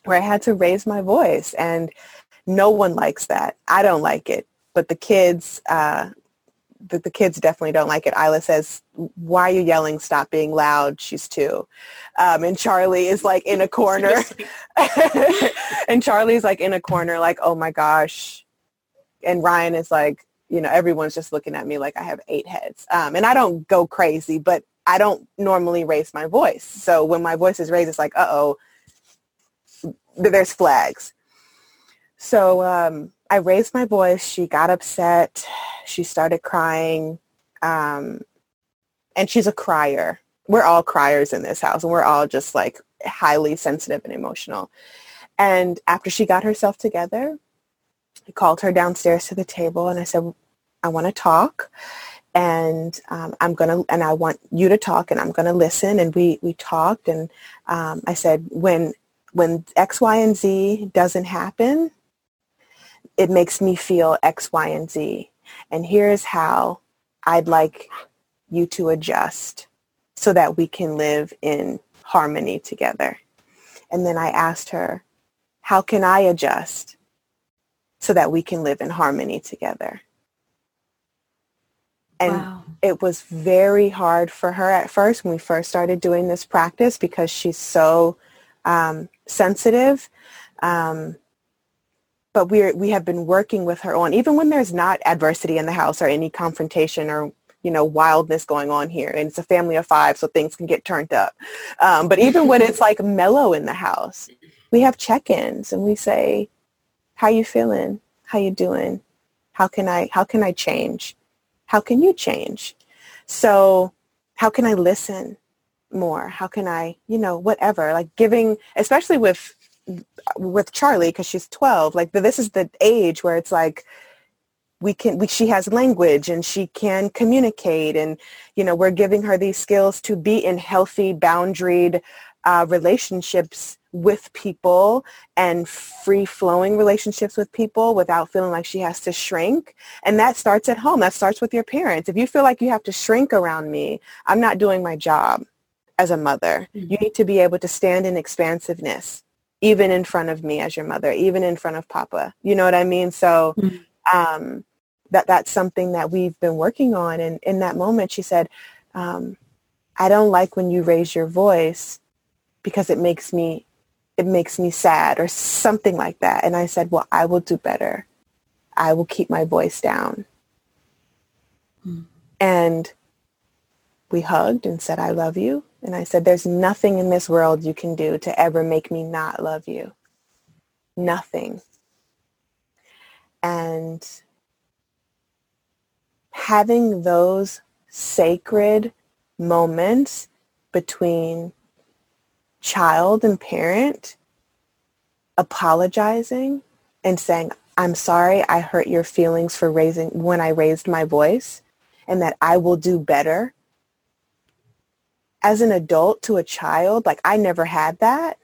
where I had to raise my voice and no one likes that. I don't like it. But the kids, uh, the, the kids definitely don't like it. Isla says, why are you yelling? Stop being loud. She's two. Um, and Charlie is like in a [LAUGHS] corner. [LAUGHS] and Charlie's like in a corner like, oh my gosh. And Ryan is like, you know, everyone's just looking at me like I have eight heads. Um, and I don't go crazy, but I don't normally raise my voice. So when my voice is raised, it's like, uh-oh, there's flags. So um, I raised my voice. She got upset. She started crying. Um, and she's a crier. We're all criers in this house, and we're all just like highly sensitive and emotional. And after she got herself together, I called her downstairs to the table and I said, I want to talk and um, I'm to, and I want you to talk and I'm going to listen. And we, we talked and um, I said, when, when X, Y, and Z doesn't happen, it makes me feel X, Y, and Z. And here's how I'd like you to adjust so that we can live in harmony together. And then I asked her, how can I adjust so that we can live in harmony together? And wow. it was very hard for her at first when we first started doing this practice because she's so um, sensitive. Um, but we we have been working with her on even when there's not adversity in the house or any confrontation or you know wildness going on here and it's a family of five so things can get turned up um, but even when it's like mellow in the house we have check-ins and we say how you feeling? How you doing? How can i how can i change? How can you change? So how can i listen more? How can i you know whatever like giving especially with with Charlie because she's 12 like this is the age where it's like we can we, she has language and she can communicate and you know we're giving her these skills to be in healthy boundaried uh, relationships with people and free flowing relationships with people without feeling like she has to shrink and that starts at home that starts with your parents if you feel like you have to shrink around me i'm not doing my job as a mother mm-hmm. you need to be able to stand in expansiveness even in front of me as your mother, even in front of Papa. You know what I mean? So mm-hmm. um, that that's something that we've been working on. And in that moment, she said, um, "I don't like when you raise your voice because it makes me it makes me sad or something like that." And I said, "Well, I will do better. I will keep my voice down." Mm-hmm. And we hugged and said, "I love you." And I said, there's nothing in this world you can do to ever make me not love you. Nothing. And having those sacred moments between child and parent, apologizing and saying, I'm sorry I hurt your feelings for raising when I raised my voice and that I will do better as an adult to a child, like I never had that.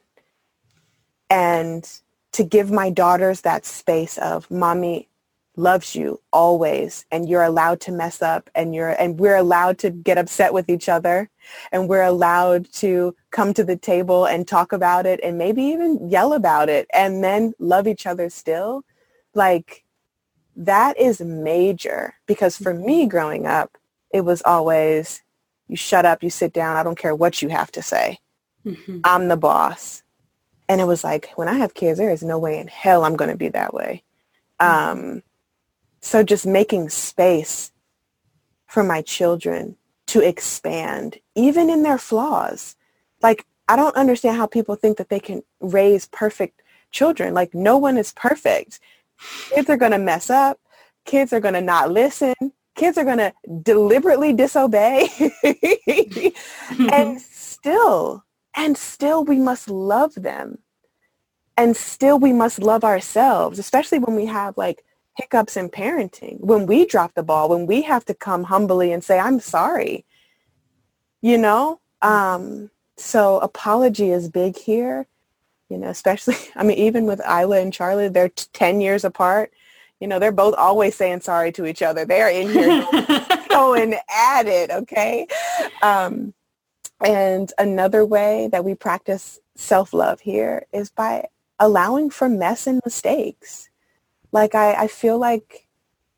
And to give my daughters that space of mommy loves you always and you're allowed to mess up and you're and we're allowed to get upset with each other and we're allowed to come to the table and talk about it and maybe even yell about it and then love each other still like that is major because for me growing up it was always you shut up, you sit down. I don't care what you have to say. Mm-hmm. I'm the boss. And it was like, when I have kids, there is no way in hell I'm going to be that way. Mm-hmm. Um, so just making space for my children to expand, even in their flaws. Like, I don't understand how people think that they can raise perfect children. Like, no one is perfect. Kids are going to mess up. Kids are going to not listen kids are going to deliberately disobey [LAUGHS] and [LAUGHS] still and still we must love them and still we must love ourselves especially when we have like hiccups in parenting when we drop the ball when we have to come humbly and say i'm sorry you know um, so apology is big here you know, especially, [LAUGHS] I mean, even with Isla and Charlie, they're 10 years apart. You know, they're both always saying sorry to each other. They are in here [LAUGHS] going at it, okay? Um, and another way that we practice self-love here is by allowing for mess and mistakes. Like I, I feel like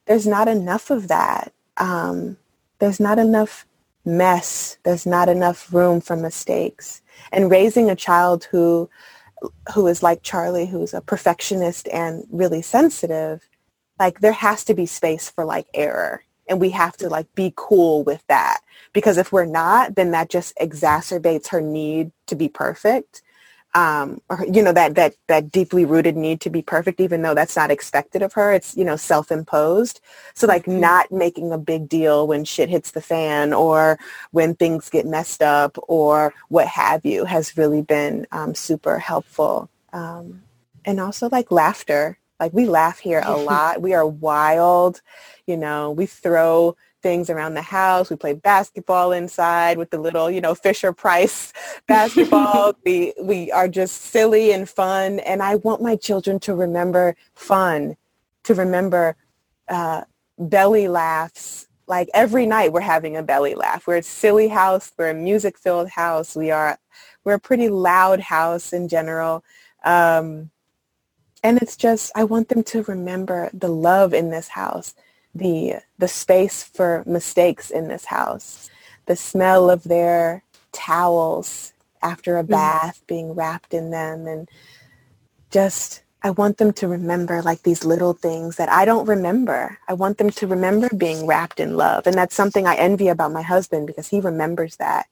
there's not enough of that. Um, there's not enough mess. There's not enough room for mistakes. And raising a child who who is like Charlie, who's a perfectionist and really sensitive, like there has to be space for like error. And we have to like be cool with that. Because if we're not, then that just exacerbates her need to be perfect um, or, you know, that, that, that deeply rooted need to be perfect, even though that's not expected of her. It's, you know, self-imposed. So like mm-hmm. not making a big deal when shit hits the fan or when things get messed up or what have you has really been um, super helpful. Um, and also like laughter. Like we laugh here a [LAUGHS] lot. We are wild. You know, we throw things around the house. We play basketball inside with the little, you know, Fisher Price [LAUGHS] basketball. [LAUGHS] we we are just silly and fun, and I want my children to remember fun, to remember uh, belly laughs. Like every night, we're having a belly laugh. We're a silly house. We're a music-filled house. We are we're a pretty loud house in general. Um, and it's just I want them to remember the love in this house the the space for mistakes in this house, the smell of their towels after a mm-hmm. bath mm-hmm. being wrapped in them and just I want them to remember like these little things that I don't remember. I want them to remember being wrapped in love. And that's something I envy about my husband because he remembers that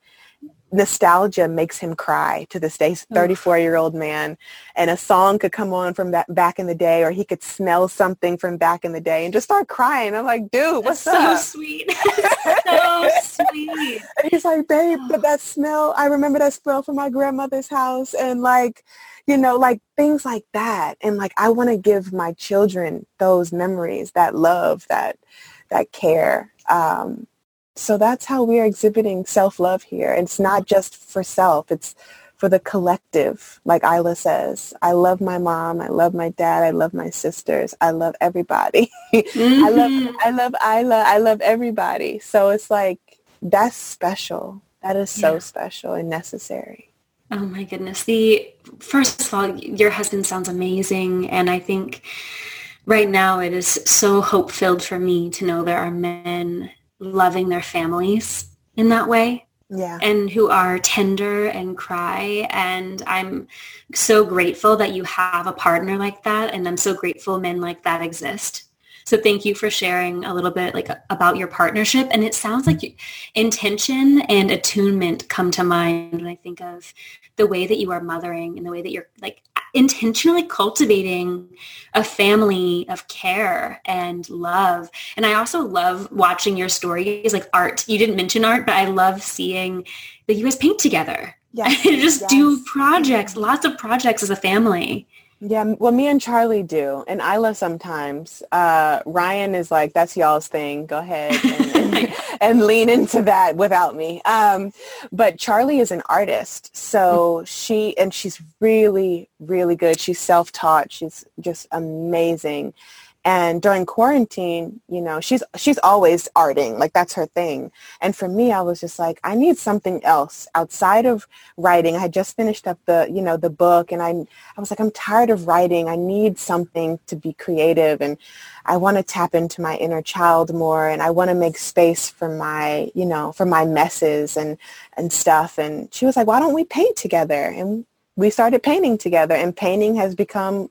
nostalgia makes him cry to this day. 34 year old man and a song could come on from that back in the day or he could smell something from back in the day and just start crying. I'm like dude what's [LAUGHS] That's up? so sweet so [LAUGHS] sweet. And he's like babe but that smell i remember that smell from my grandmother's house and like you know like things like that. And like i want to give my children those memories that love that that care um, so that's how we are exhibiting self-love here. It's not just for self, it's for the collective. Like Isla says, I love my mom, I love my dad, I love my sisters, I love everybody. Mm-hmm. [LAUGHS] I love mm-hmm. I love Isla, I love everybody. So it's like that's special. That is so yeah. special and necessary. Oh my goodness. The first of all, your husband sounds amazing and I think right now it is so hope filled for me to know there are men loving their families in that way. Yeah. And who are tender and cry. And I'm so grateful that you have a partner like that. And I'm so grateful men like that exist. So thank you for sharing a little bit like about your partnership. And it sounds like intention and attunement come to mind when I think of the way that you are mothering and the way that you're like intentionally cultivating a family of care and love. And I also love watching your stories like art. You didn't mention art, but I love seeing that you guys paint together. Yes, [LAUGHS] just yes. do projects, lots of projects as a family. Yeah, well, me and Charlie do, and Isla sometimes. Uh, Ryan is like, "That's y'all's thing. Go ahead and, lean into that without me." Um, but Charlie is an artist, so mm-hmm. she and she's really, really good. She's self-taught. She's just amazing, and during quarantine, you know, she's she's always arting, like that's her thing. And for me, I was just like, I need something else outside of writing. I had just finished up the, you know, the book and I I was like, I'm tired of writing. I need something to be creative and I want to tap into my inner child more and I want to make space for my, you know, for my messes and and stuff. And she was like, why don't we paint together? And we started painting together and painting has become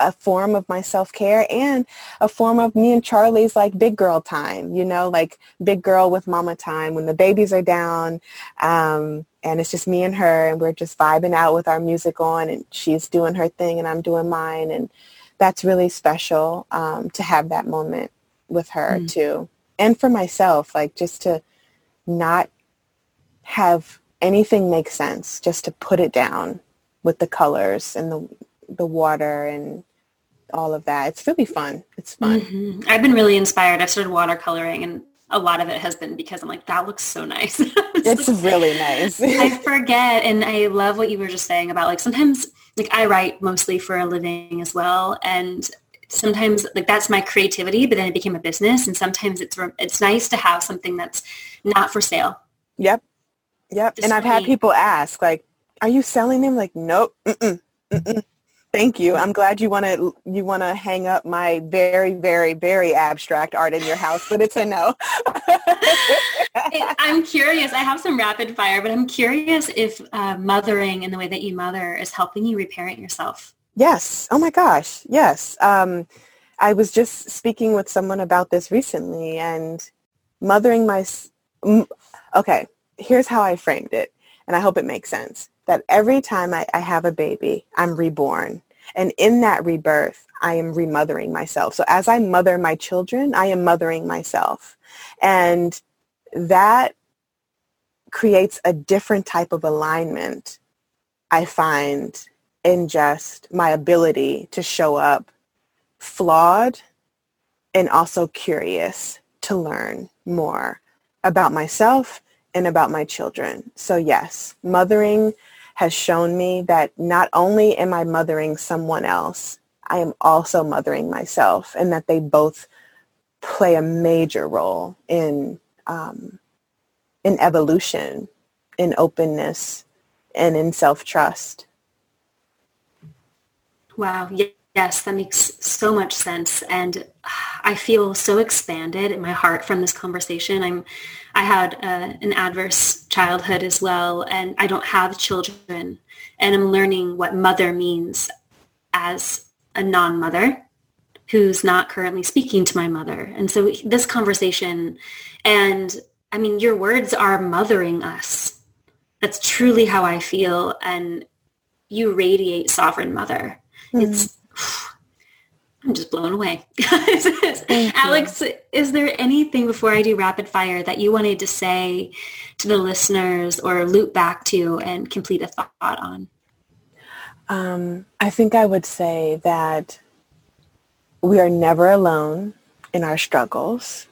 a form of my self-care and a form of me and Charlie's like big girl time, you know, like big girl with mama time when the babies are down. Um, and it's just me and her and we're just vibing out with our music on and she's doing her thing and I'm doing mine. And that's really special um, to have that moment with her mm. too. And for myself, like just to not have anything make sense, just to put it down with the colors and the the water and all of that. It's really fun. It's fun. Mm-hmm. I've been really inspired. I've started watercoloring and a lot of it has been because I'm like, that looks so nice. [LAUGHS] it's, it's really nice. [LAUGHS] I [LAUGHS] forget. And I love what you were just saying about like sometimes like I write mostly for a living as well. And sometimes like that's my creativity, but then it became a business. And sometimes it's, it's nice to have something that's not for sale. Yep. Yep. Just and I've had people ask like, are you selling them? Like, nope. Mm-mm, mm-mm. Thank you. I'm glad you want to you want to hang up my very very very abstract art in your house, but it's a no. [LAUGHS] I'm curious. I have some rapid fire, but I'm curious if uh, mothering in the way that you mother is helping you reparent yourself. Yes. Oh my gosh. Yes. Um, I was just speaking with someone about this recently, and mothering my. Okay, here's how I framed it, and I hope it makes sense that every time I, I have a baby, I'm reborn. And in that rebirth, I am remothering myself. So as I mother my children, I am mothering myself. And that creates a different type of alignment, I find, in just my ability to show up flawed and also curious to learn more about myself and about my children. So yes, mothering has shown me that not only am I mothering someone else, I am also mothering myself and that they both play a major role in um, in evolution, in openness, and in self-trust. Wow. Yes, that makes so much sense. And I feel so expanded in my heart from this conversation. I'm I had uh, an adverse childhood as well, and I don't have children. And I'm learning what mother means as a non-mother who's not currently speaking to my mother. And so this conversation, and I mean, your words are mothering us. That's truly how I feel. And you radiate sovereign mother. Mm-hmm. It's I'm just blown away. [LAUGHS] Alex, is there anything before I do rapid fire that you wanted to say to the listeners or loop back to and complete a thought on? Um, I think I would say that we are never alone in our struggles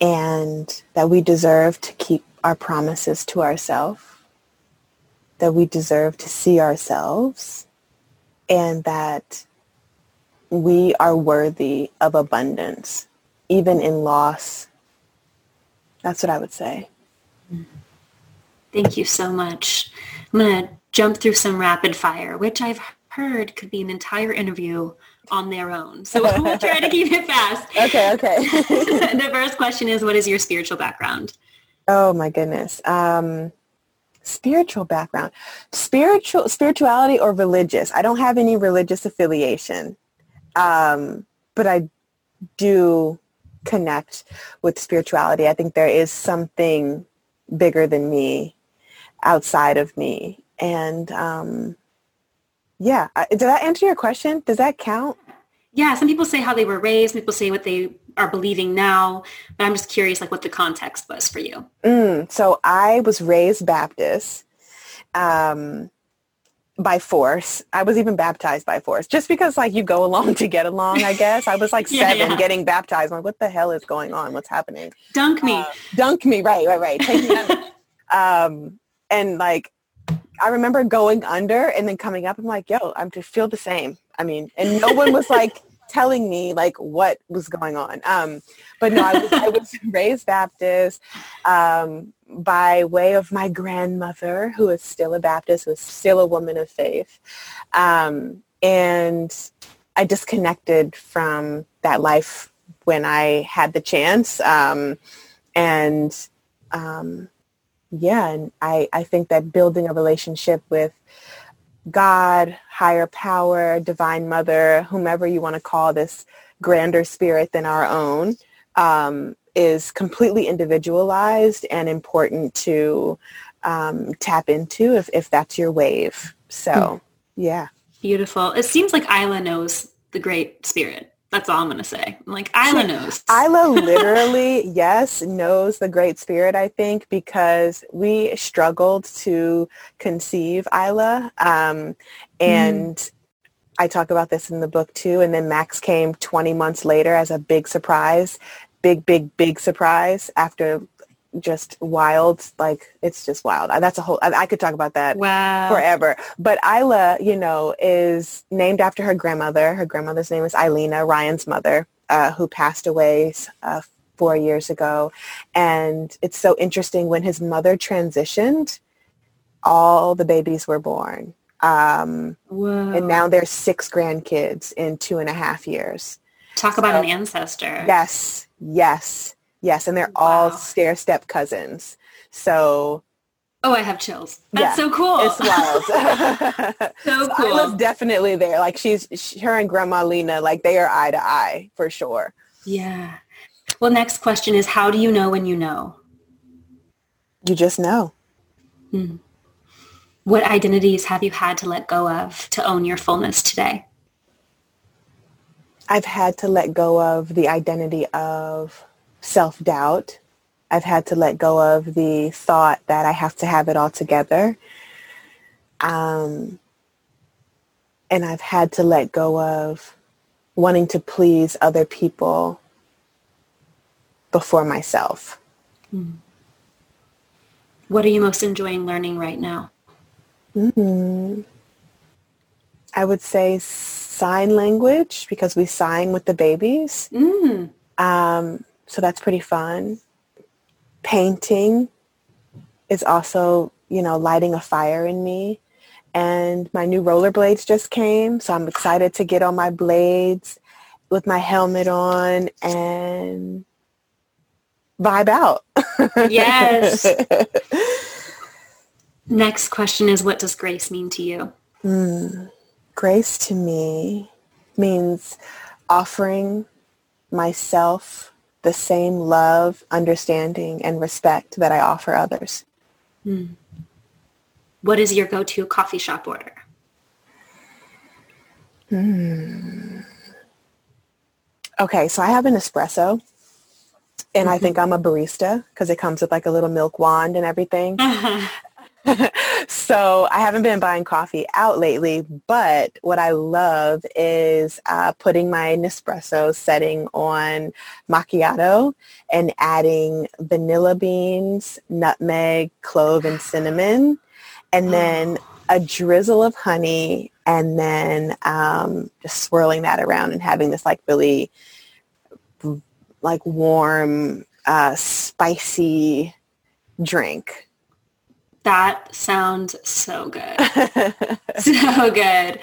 and that we deserve to keep our promises to ourselves, that we deserve to see ourselves, and that we are worthy of abundance, even in loss. That's what I would say. Thank you so much. I'm going to jump through some rapid fire, which I've heard could be an entire interview on their own. So [LAUGHS] we'll try to keep it fast. [LAUGHS] Okay, okay. [LAUGHS] the first question is, what is your spiritual background? Oh my goodness. Um, spiritual background. Spiritual, spirituality or religious. I don't have any religious affiliation. Um, but I do connect with spirituality. I think there is something bigger than me outside of me. And um, yeah, did that answer your question? Does that count? Yeah, some people say how they were raised. People say what they are believing now. But I'm just curious, like what the context was for you. Mm, so I was raised Baptist. Um, by force. I was even baptized by force just because like you go along to get along, I guess. I was like [LAUGHS] yeah, seven yeah. getting baptized. I'm like, what the hell is going on? What's happening? Dunk me. Uh, dunk me. Right, right, right. Take me [LAUGHS] um, and like, I remember going under and then coming up. I'm like, yo, I'm to feel the same. I mean, and no one was like [LAUGHS] telling me like what was going on. Um, but no, I was, I was raised Baptist. Um, by way of my grandmother, who is still a Baptist, was still a woman of faith. Um, and I disconnected from that life when I had the chance. Um, and um, yeah, and I, I think that building a relationship with God, higher power, divine mother, whomever you want to call this grander spirit than our own, um, is completely individualized and important to um, tap into if, if that's your wave. So, mm. yeah. Beautiful. It seems like Isla knows the great spirit. That's all I'm going to say. I'm like, Isla knows. Isla [LAUGHS] literally, yes, knows the Great Spirit, I think, because we struggled to conceive Isla. Um, and mm. I talk about this in the book too. And then Max came 20 months later as a big surprise big, big, big surprise after just wild. Like it's just wild. That's a whole, I, I could talk about that wow. forever. But Isla, you know, is named after her grandmother. Her grandmother's name is Ilena, Ryan's mother, uh, who passed away uh, four years ago. And it's so interesting when his mother transitioned, all the babies were born. Um, and now there's six grandkids in two and a half years. Talk about an ancestor. Yes, yes, yes. And they're wow. all stair step cousins. So Oh, I have chills. That's yeah, so cool. It's wild. [LAUGHS] [LAUGHS] so, so cool. I was definitely there. Like she's she, her and Grandma Lena, like they are eye to eye for sure. Yeah. Well, next question is how do you know when you know? You just know. Hmm. What identities have you had to let go of to own your fullness today? I've had to let go of the identity of self-doubt. I've had to let go of the thought that I have to have it all together. Um, and I've had to let go of wanting to please other people before myself. Hmm. What are you most enjoying learning right now? Mm-hmm. I would say sign language because we sign with the babies. Mm. Um, so that's pretty fun. Painting is also, you know, lighting a fire in me. And my new rollerblades just came, so I'm excited to get on my blades with my helmet on and vibe out. Yes. [LAUGHS] Next question is what does grace mean to you? Mm, grace to me means offering myself the same love, understanding, and respect that I offer others. Mm. What is your go-to coffee shop order? Mm. Okay, so I have an espresso and mm-hmm. I think I'm a barista because it comes with like a little milk wand and everything. Uh-huh. [LAUGHS] [LAUGHS] so I haven't been buying coffee out lately, but what I love is uh, putting my Nespresso setting on macchiato and adding vanilla beans, nutmeg, clove, and cinnamon, and then a drizzle of honey, and then um, just swirling that around and having this like really like warm, uh, spicy drink. That sounds so good. [LAUGHS] [LAUGHS] so good.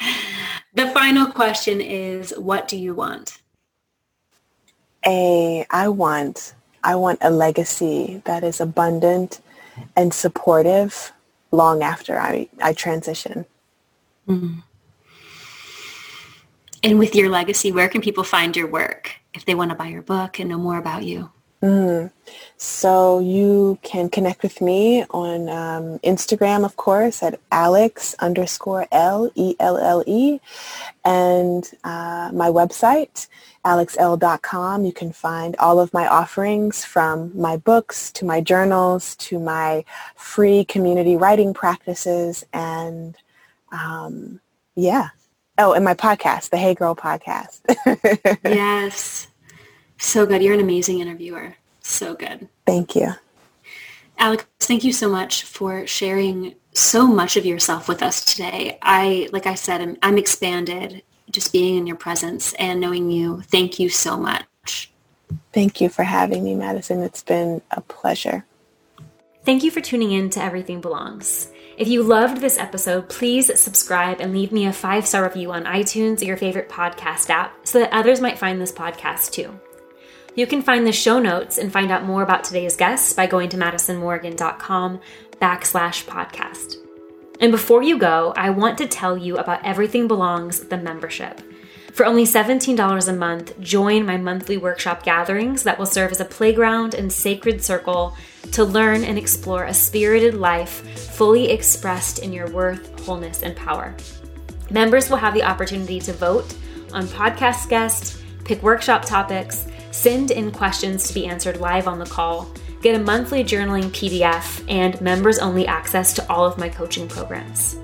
The final question is, what do you want? A, I want, I want a legacy that is abundant and supportive long after I, I transition. Mm. And with your legacy, where can people find your work if they want to buy your book and know more about you? Mm. So you can connect with me on um, Instagram, of course, at Alex underscore L E L L E, and uh, my website, alexelle.com. You can find all of my offerings from my books to my journals to my free community writing practices, and um, yeah. Oh, and my podcast, the Hey Girl podcast. [LAUGHS] yes. So good. You're an amazing interviewer. So good. Thank you. Alex, thank you so much for sharing so much of yourself with us today. I, like I said, I'm, I'm expanded just being in your presence and knowing you. Thank you so much. Thank you for having me, Madison. It's been a pleasure. Thank you for tuning in to Everything Belongs. If you loved this episode, please subscribe and leave me a five star review on iTunes or your favorite podcast app so that others might find this podcast too. You can find the show notes and find out more about today's guests by going to madisonmorgan.com backslash podcast. And before you go, I want to tell you about Everything Belongs, the membership. For only $17 a month, join my monthly workshop gatherings that will serve as a playground and sacred circle to learn and explore a spirited life fully expressed in your worth, wholeness, and power. Members will have the opportunity to vote on podcast guests, pick workshop topics, send in questions to be answered live on the call, get a monthly journaling PDF, and members only access to all of my coaching programs.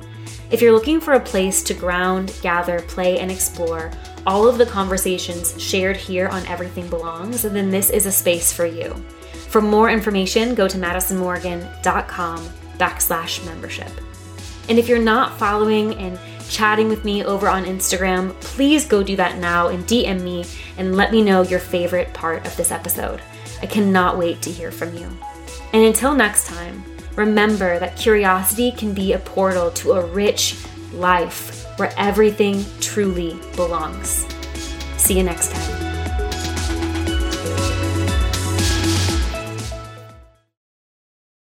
If you're looking for a place to ground, gather, play, and explore all of the conversations shared here on Everything Belongs, then this is a space for you. For more information, go to madisonmorgan.com backslash membership. And if you're not following and chatting with me over on Instagram, please go do that now and DM me and let me know your favorite part of this episode. I cannot wait to hear from you. And until next time, remember that curiosity can be a portal to a rich life where everything truly belongs. See you next time.